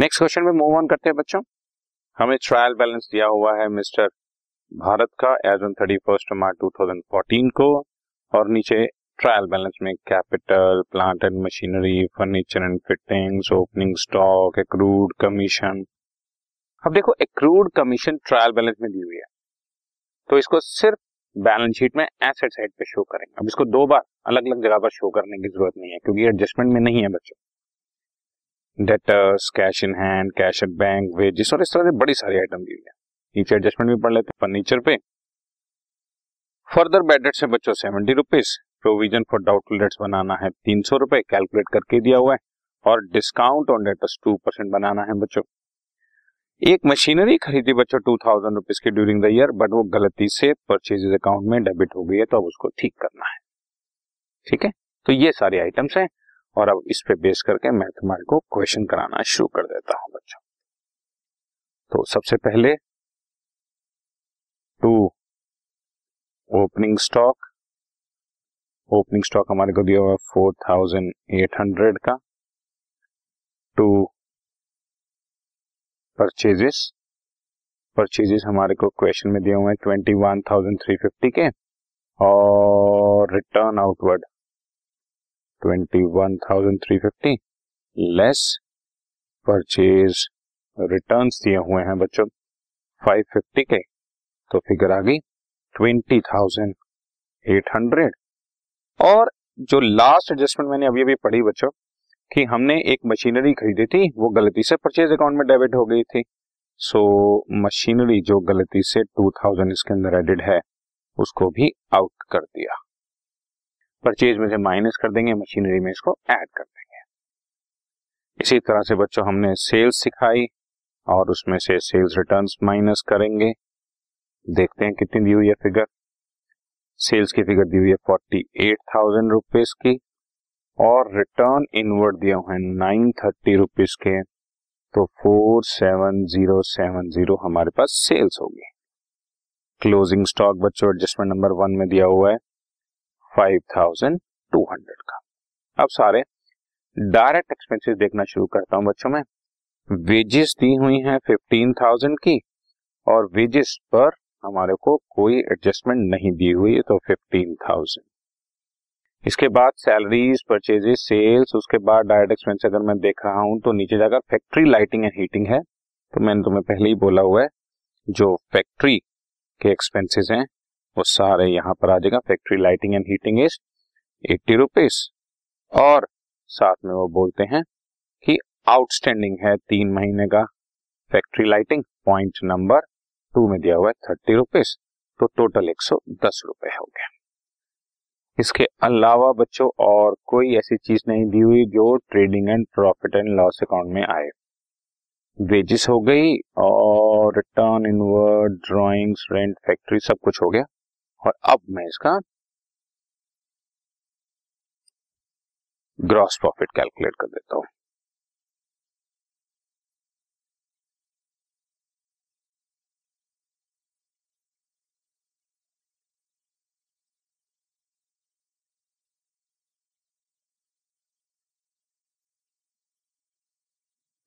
Next question में move on करते हैं बच्चों। हमें ट्रायल बैलेंस दिया हुआ है मिस्टर भारत का as on thirty first March two thousand fourteen को और नीचे ट्रायल बैलेंस में capital plant and machinery furniture and fittings opening stock accrued commission अब देखो एक्रूड कमीशन ट्रायल बैलेंस में दी हुई है। तो इसको सिर्फ़ बैलेंस शीट में एसेट साइड पे शो करेंगे। अब इसको दो बार अलग अलग जगह पर शो करने की ज़रूरत नहीं है, क्योंकि एडजस्टमेंट में नहीं है बच्चों। Debtors cash in hand cash at bank wages और इस तरह से बड़ी सारी आइटम दी हुई है। नीचे एडजस्टमेंट भी पढ़ लेते फर्नीचर पे। फर्दर बेड डेट्स है बच्चों seventy rupees provision for doubtful debts बनाना है तीन सौ रुपए कैलकुलेट करके दिया हुआ है। और discount on debtors two percent बनाना है बच्चों। एक मशीनरी खरीदी बच्चों टू थाउज़ेंड रुपीज़ की ड्यूरिंग द ईयर बट वो गलती से परचेज अकाउंट में डेबिट हो गई है तो अब उसको ठीक करना है। ठीक है? तो ये सारे आइटम्स हैं। और अब इस पे बेस करके मैं तुम्हारे को क्वेश्चन कराना शुरू कर देता हूँ बच्चों। तो सबसे पहले to opening stock opening stock हमारे को दिया हुआ फोर थाउज़ेंड एट हंड्रेड का। टू परचेजेस परचेजेस हमारे को क्वेश्चन में दिए हुए हैं twenty one thousand three fifty के। और return outward twenty one thousand three fifty less purchase return दिए हुए हैं बच्चों फाइव फिफ्टी के तो फिगर आ गई ट्वेंटी थाउज़ेंड एट हंड्रेड और जो लास्ट एडजस्टमेंट मैंने अभी अभी पढ़ी बच्चों कि हमने एक मशीनरी खरीदी थी वो गलती से परचेज अकाउंट में डेबिट हो गई थी। सो so, मशीनरी जो गलती से टू थाउज़ेंड इसके अंदर एडिड है उसको भी आउट कर दिया। परचेज में से माइनस कर देंगे मशीनरी में इसको ऐड कर देंगे। इसी तरह से बच्चों, हमने सेल्स सिखाई और उसमें से सेल्स रिटर्न्स माइनस करेंगे। देखते हैं कितनी दी हुई है फिगर सेल्स की फिगर दी हुई है फोर्टी एट थाउज़ेंड रुपीज़ की और रिटर्न इनवर्ड दिया हुआ है नाइन थर्टी रुपीज़ के। तो four seven zero seven zero हमारे पास सेल्स होगी। क्लोजिंग स्टॉक बच्चों एडजस्टमेंट नंबर वन में दिया हुआ है। फाइव थाउज़ेंड टू हंड्रेड का। अब सारे डायरेक्ट एक्सपेंसेस देखना शुरू करता हूँ बच्चों में। वेजेस दी हुई हैं फिफ्टीन थाउज़ेंड की और वेजेस पर हमारे को कोई एडजस्टमेंट नहीं दी हुई है तो फिफ्टीन थाउज़ेंड इसके बाद सैलरीज परचेजेस सेल्स उसके बाद डायरेक्ट एक्सपेंस अगर मैं देख रहा हूँ तो नीचे जाकर फैक्ट्री लाइटिंग एंड हीटिंग है। तो मैंने तुम्हें पहले ही बोला हुआ है, जो फैक्ट्री के एक्सपेंसेस हैं वो सारे यहाँ पर आ जाएगा। Factory lighting and heating is eighty rupees और साथ में वो बोलते हैं कि आउटस्टैंडिंग है तीन महीने का factory lighting point number two में दिया हुआ है थर्टी रुपीज़ तो टोटल एक सौ दस रुपए हो गया। इसके अलावा बच्चों, और कोई ऐसी चीज़ नहीं दी हुई जो trading and profit and loss account में आए। वेजिस हो गई और return inward drawings rent factory सब कुछ हो गया। और अब मैं इसका ग्रॉस प्रॉफिट कैलकुलेट कर देता हूँ।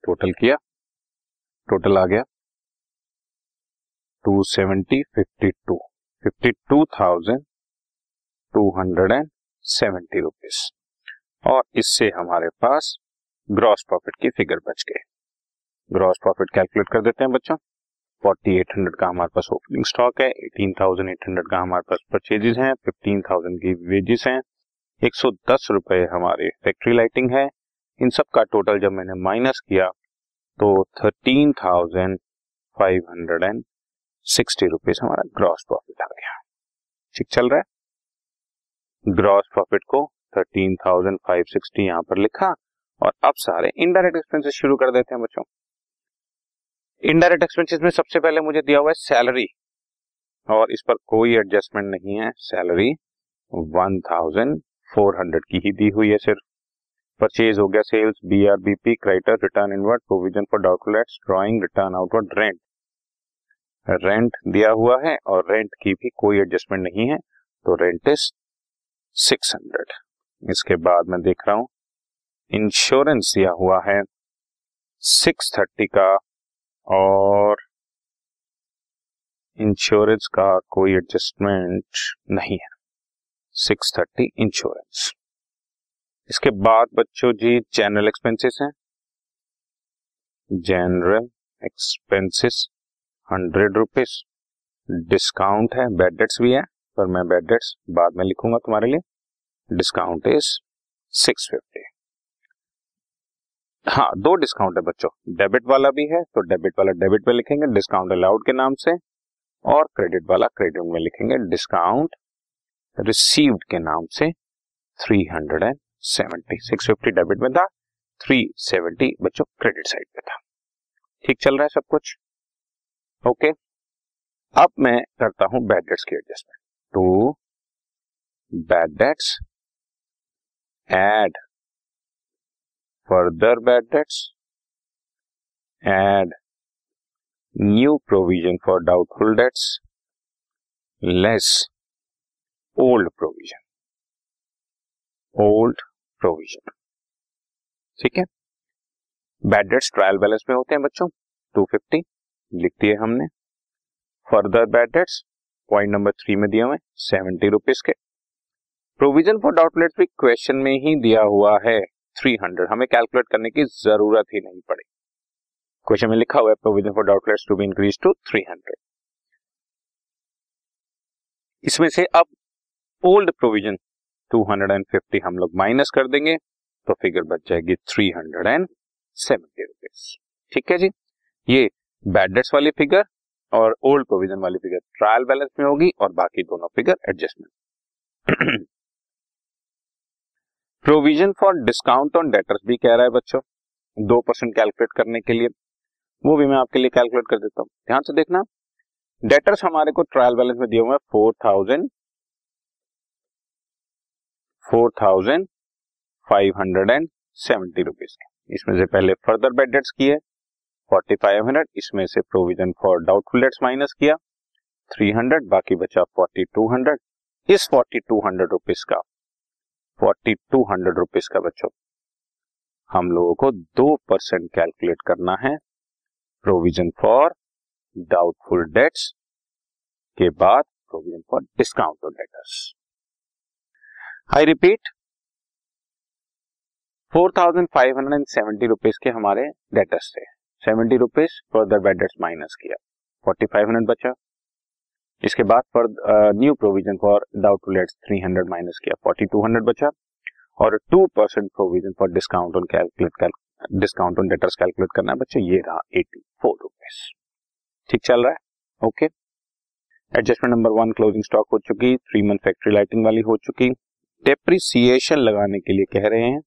टोटल किया? टोटल आ गया। Two seventy fifty two fifty two thousand two hundred and seventy rupees और इससे हमारे पास ग्रॉस प्रॉफिट की फिगर बच गए ग्रॉस प्रॉफिट कैलकुलेट कर देते हैं बच्चों। फोर्टी एट हंड्रेड का हमारे पास ओपनिंग स्टॉक है एटीन थाउज़ेंड एट हंड्रेड का हमारे पास परचेजेस हैं फिफ्टीन थाउज़ेंड की वेजेस हैं, एक सौ दस रुपए हमारे फैक्ट्री लाइटिंग है। इन सब का टोटल जब मैंने माइनस किया तो thirteen thousand five hundred and sixty rupees हमारा ग्रॉस प्रॉफिट आ गया। ठीक चल रहा है? ग्रॉस प्रॉफिट को थर्टीन थाउज़ेंड फाइव सिक्सटी यहाँ पर लिखा और अब सारे इनडायरेक्ट एक्सपेंसेस शुरू कर देते हैं बच्चों। इनडायरेक्ट एक्सपेंसेस में सबसे पहले मुझे दिया हुआ है सैलरी और इस पर कोई एडजस्टमेंट नहीं है। Salary one thousand four hundred की ही दी हुई है सिर्फ़। परचेज हो गया sales B R B P creditor return inward provision for doubtful debts drawing return outward rent rent दिया हुआ है और रेंट की भी कोई एडजस्टमेंट नहीं है तो रेंट इज़ सिक्स हंड्रेड इसके बाद मैं देख रहा हूँ इंश्योरेंस दिया हुआ है सिक्स थर्टी का और इंश्योरेंस का कोई एडजस्टमेंट नहीं है। सिक्स थर्टी इंश्योरेंस इसके बाद बच्चों जी जनरल एक्सपेंसेस हैं। General expenses hundred rupees discount है बेड डेट्स भी है, पर मैं बेड डेट्स बाद में लिखूँगा तुम्हारे लिए। डिस्काउंट इज़ सिक्स फिफ्टी हाँ दो डिस्काउंट है बच्चों। डेबिट वाला भी है तो डेबिट वाला डेबिट में लिखेंगे डिस्काउंट अलाउड के नाम से, और क्रेडिट वाला क्रेडिट में लिखेंगे डिस्काउंट रिसीव्ड के नाम से three hundred and seventy six fifty debit में था थ्री सेवेंटी बच्चों क्रेडिट साइड पे था। ठीक चल रहा है सब कुछ? ओके। अब मैं करता हूँ बैड डेट्स की adjustment to bad debts add further bad debts add new provision for doubtful debts less old provision old provision ठीक है? बैड डेट्स ट्रायल बैलेंस में होते हैं बच्चों। 250 लिख दिए हमने। Further bad debts point number three में दिया हुए सेवेंटी रुपीज़ के। प्रोविज़न फॉर डाउटलेट भी क्वेश्चन में ही दिया हुआ है थ्री हंड्रेड हमें कैलकुलेट करने की ज़रूरत ही नहीं पड़ी। क्वेश्चन में लिखा हुआ है provision for doubtful debts to be increase to three hundred इसमें से अब old provision two hundred and fifty हम लोग माइनस कर देंगे तो फिगर बच जाएगी three hundred and seventy rupees ठीक है जी? ये बैड डेट्स वाली फिगर और ओल्ड प्रोविज़न वाली फिगर ट्रायल बैलेंस में होगी और बाकी दोनों figure adjustment provision for discount on debtors भी कह रहा है बच्चों, दो परसेंट कैलकुलेट करने के लिए। वो भी मैं आपके लिए कैलकुलेट कर देता हूँ। ध्यान से देखना डेटर्स हमारे को ट्रायल बैलेंस में दिए हुए four thousand four thousand five hundred and seventy rupees के। इसमें से पहले फर्दर बेड डेट्स की है 45 इसमें से provision for doubtful debts minus किया 300 बाकी बचा 4200 इस 4200 रुपीस का 4200 रुपीस का बच्चों, हम लोगों को दो परसेंट कैलकुलेट करना है प्रोविज़न फॉर डाउटफुल डेट्स के बाद provision for discount on debtors I repeat four thousand five hundred and seventy rupees के हमारे डेटर्स थे। Seventy rupees further bad debts minus किया। फोर्टी फाइव हंड्रेड बचा। इसके बाद for new provision for doubtful debts three hundred minus किया। Forty two hundred बचा। और two percent provision for discount on calculate discount on debtors calculate करना है बच्चों। ये रहा एटी फोर रुपीज़ ठीक चल रहा है? Okay. Adjustment number one closing stock हो चुकी। थ्री मंथ फैक्ट्री लाइटिंग वाली हो चुकी। डेप्रिसिएशन लगाने के लिए कह रहे हैं।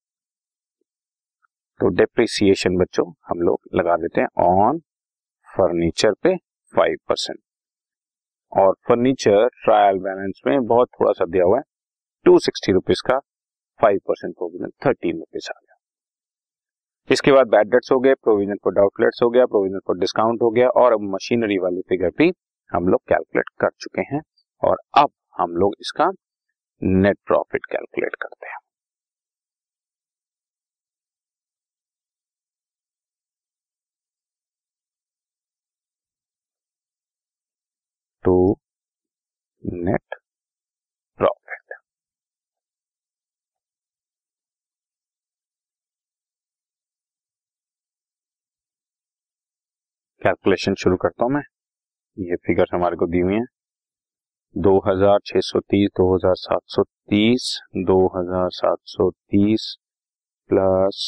तो डेप्रिसिएशन बच्चों हम लोग लगा देते हैं ऑन फर्नीचर पे फाइव परसेंट और फर्नीचर ट्रायल बैलेंस में बहुत थोड़ा सा दिया हुआ है टू सिक्सटी रुपीज़ का five percent provision thirteen rupees आ गया। इसके बाद बैड डेट्स हो गए प्रोविज़न फॉर डाउटलेट्स हो गया प्रोविज़न फॉर डिस्काउंट हो गया, और अब मशीनरी वाली फिगर भी हम लोग कैलकुलेट कर चुके हैं, और अब हम लोग इसका नेट प्रॉफिट कैलकुलेट करते हैं। टू नेट प्रॉफिट कैलकुलेशन शुरू करता हूँ मैं। ये फिगर हमारे को दी हुई है। दो हज़ार छह सौ तीस, दो हज़ार सात सौ तीस, दो हज़ार सात सौ तीस plus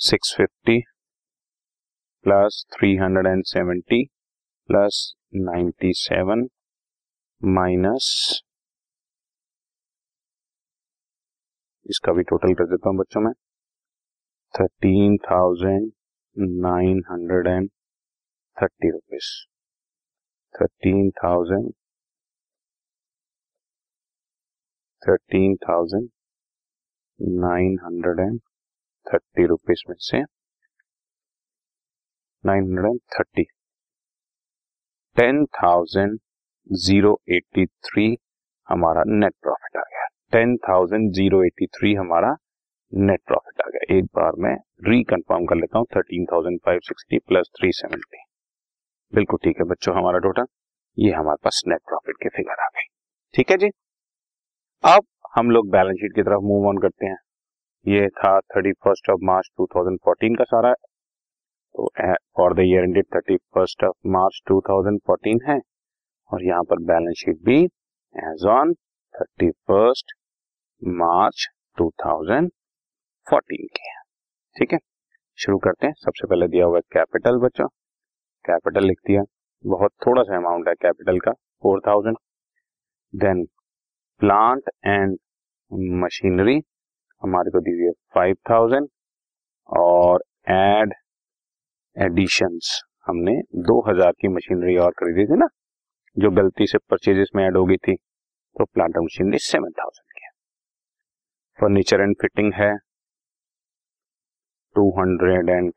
six fifty plus three hundred and seventy plus ninety seven minus इसका भी टोटल कर देता हूँ बच्चों में thirteen thousand nine hundred and thirty rupees thirteen thousand thirteen thousand nine hundred and thirty rupees में से nine hundred and thirty. Ten thousand zero eighty three हमारा नेट प्रॉफिट आ गया। Ten thousand zero eighty three हमारा net profit आ गया। एक बार मैं रिकन्फर्म कर लेता हूँ thirteen thousand five sixty plus three seventy बिल्कुल ठीक है बच्चों, हमारा टोटल ये हमारे पास नेट प्रॉफिट के फिगर आ गई ठीक है जी? अब हम लोग बैलेंस शीट की तरफ़ मूव ऑन करते हैं। ये था thirty first of March two thousand fourteen का सारा तो for the year ended thirty first of March two thousand fourteen है। और यहाँ पर बैलेंस शीट भी as on thirty first March two thousand fourteen की है। ठीक है? शुरू करते हैं। सबसे पहले दिया हुआ कैपिटल बच्चों। कैपिटल लिख दिया। बहुत थोड़ा सा अमाउंट है कैपिटल का four thousand then plant and machinery हमारे को दी हुई है फाइव थाउज़ेंड और एड एडिशंस हमने दो हज़ार की मशीनरी और खरीदी थी ना, जो गलती से परचेजेस में ऐड हो गई थी तो प्लांट और मशीनरी सेवन थाउज़ेंड की फर्नीचर एंड फिटिंग है टू हंड्रेड एंड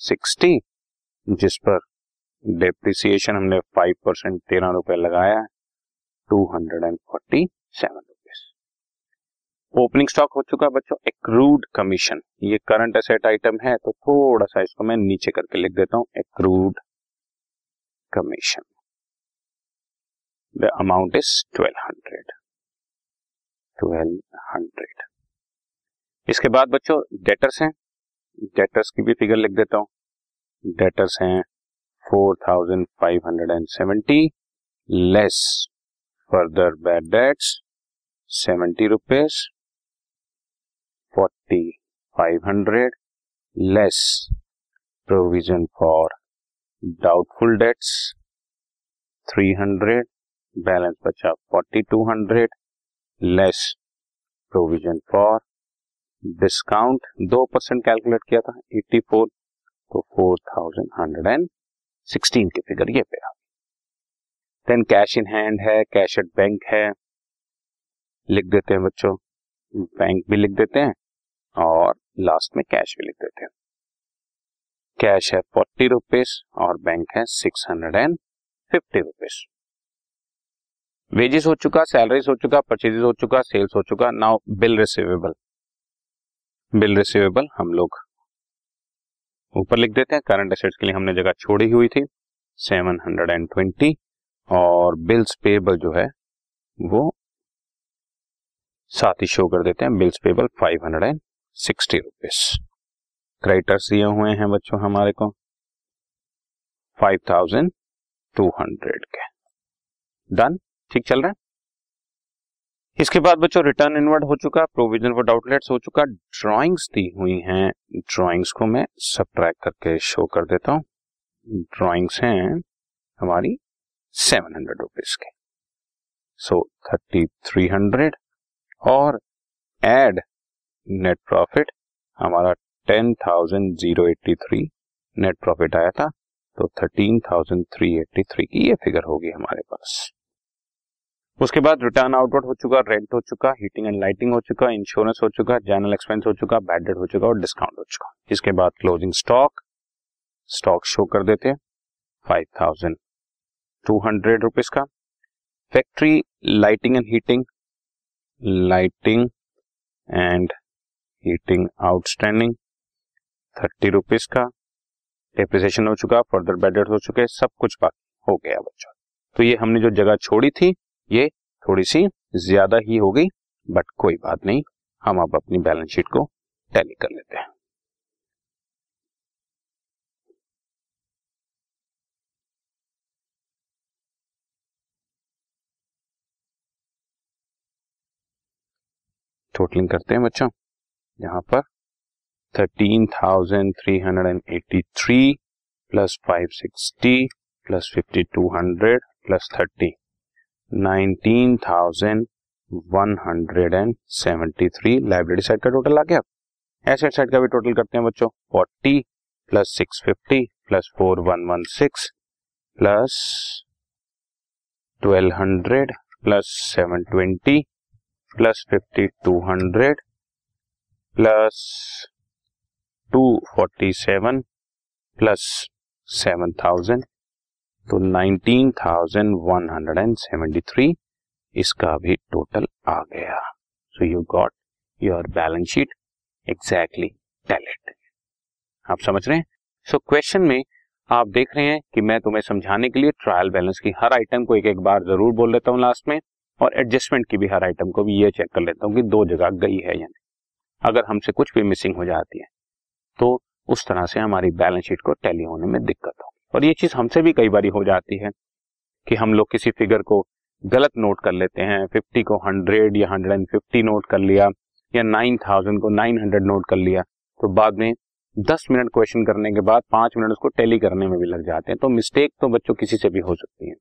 सिक्सटी जिस पर डेप्रिसिएशन हमने फाइव परसेंट तेरह रुपए लगाया two hundred and forty seven opening stock हो चुका बच्चों एक्रूड कमीशन। ये करंट एसेट आइटम है तो थोड़ा सा इसको मैं नीचे करके लिख देता हूँ accrued commission. The amount is twelve hundred twelve hundred इसके बाद बच्चों डेटर्स हैं। डेटर्स की भी फिगर लिख देता हूँ। डेटर्स हैं four thousand five hundred and seventy less further bad debts seventy rupees forty five hundred less provision for doubtful debts three hundred balance बचा forty two hundred less provision for discount दो percent calculate किया था eighty four तो four thousand hundred and sixteen की figure ये पे आ then cash in hand है कैश एट बैंक है, लिख देते हैं बच्चों बैंक भी लिख देते हैं और लास्ट में कैश भी लिख देते हैं। कैश है फोर्टी रुपीज़ और बैंक है six hundred and fifty rupees wages हो चुका सैलरीज हो चुका परचेजेस हो चुका सेल्स हो चुका now bill receivable bill receivable हम लोग ऊपर लिख देते हैं। करंट एसेट्स के लिए हमने जगह छोड़ी हुई थी सेवन हंड्रेड एंड ट्वेंटी और बिल्स पेबल जो है, वो साथ ही शो कर देते हैं। Bills payable five hundred and sixty rupees creditors दिए हुए हैं बच्चों हमारे को। फाइव थाउज़ेंड टू हंड्रेड के। डन ठीक चल रहा है? इसके बाद बच्चों रिटर्न इनवर्ड हो चुका प्रोविज़न फॉर आउटलेट्स हो चुका ड्राइंग्स दी हुई हैं। ड्राइंग्स को मैं सब करके शो कर देता हूँ। ड्राइंग्स हैं हमारी सेवन हंड्रेड रुपीज़ के। सो थर्टी थ्री हंड्रेड और एड नेट प्रॉफिट हमारा ten thousand zero eighty three net profit आया था तो thirteen thousand three eighty three की ये फिगर होगी हमारे पास। उसके बाद रिटर्न आउटवर्ड हो चुका रेंट हो चुका हीटिंग एंड लाइटिंग हो चुका इंश्योरेंस हो चुका जनरल एक्सपेंस हो चुका बैड हो चुका और डिस्काउंट हो चुका। इसके बाद क्लोजिंग स्टॉक स्टॉक शो कर देते हैं five thousand two hundred rupees का। Factory lighting and heating lighting and heating outstanding thirty rupees का डेप्रिसिएशन हो चुका फर्दर बैडेड हो चुके, सब कुछ बाकी हो गया बच्चों। तो ये हमने जो जगह छोड़ी थी, ये थोड़ी सी ज़्यादा ही हो गई बट कोई बात नहीं, हम अब अपनी बैलेंस शीट को टैली कर लेते हैं। टोटलिंग करते हैं बच्चों। यहाँ पर thirteen thousand three hundred and eighty three plus five sixty plus fifty two hundred plus thirty nineteen thousand one hundred and seventy three library side का टोटल आ गया। एसेट साइड का भी टोटल करते हैं बच्चों। Forty plus six fifty plus four one one six plus twelve hundred plus seven twenty plus fifty two hundred plus two forty seven plus seven thousand तो 19,173 इसका भी टोटल आ गया। So you got your balance sheet exactly tally it आप समझ रहे हैं? सो so, question में आप देख रहे हैं कि मैं तुम्हें समझाने के लिए ट्रायल बैलेंस की हर आइटम को एक एक बार ज़रूर बोल लेता हूँ लास्ट में और एडजस्टमेंट की भी हर आइटम को भी ये चेक कर लेता हूँ कि दो जगह गई है या नहीं। अगर हमसे कुछ भी मिसिंग हो जाती है तो उस तरह से हमारी बैलेंस शीट को टैली होने में दिक्कत हो। और ये चीज़ हमसे भी कई बार हो जाती है कि हम लोग किसी फिगर को गलत नोट कर लेते हैं फिफ्टी को हंड्रेड या हंड्रेड एंड फिफ्टी नोट कर लिया, या नाइन थाउज़ेंड को नाइन हंड्रेड नोट कर लिया तो बाद में दस मिनट क्वेश्चन करने के बाद पाँच मिनट उसको टेली करने में भी लग जाते हैं। तो मिस्टेक तो बच्चों किसी से भी हो सकती है।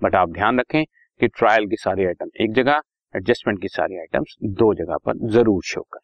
बट आप ध्यान रखें कि ट्रायल की सारी आइटम एक जगह एडजस्टमेंट की सारी आइटम्स दो जगह पर ज़रूर शो करनी है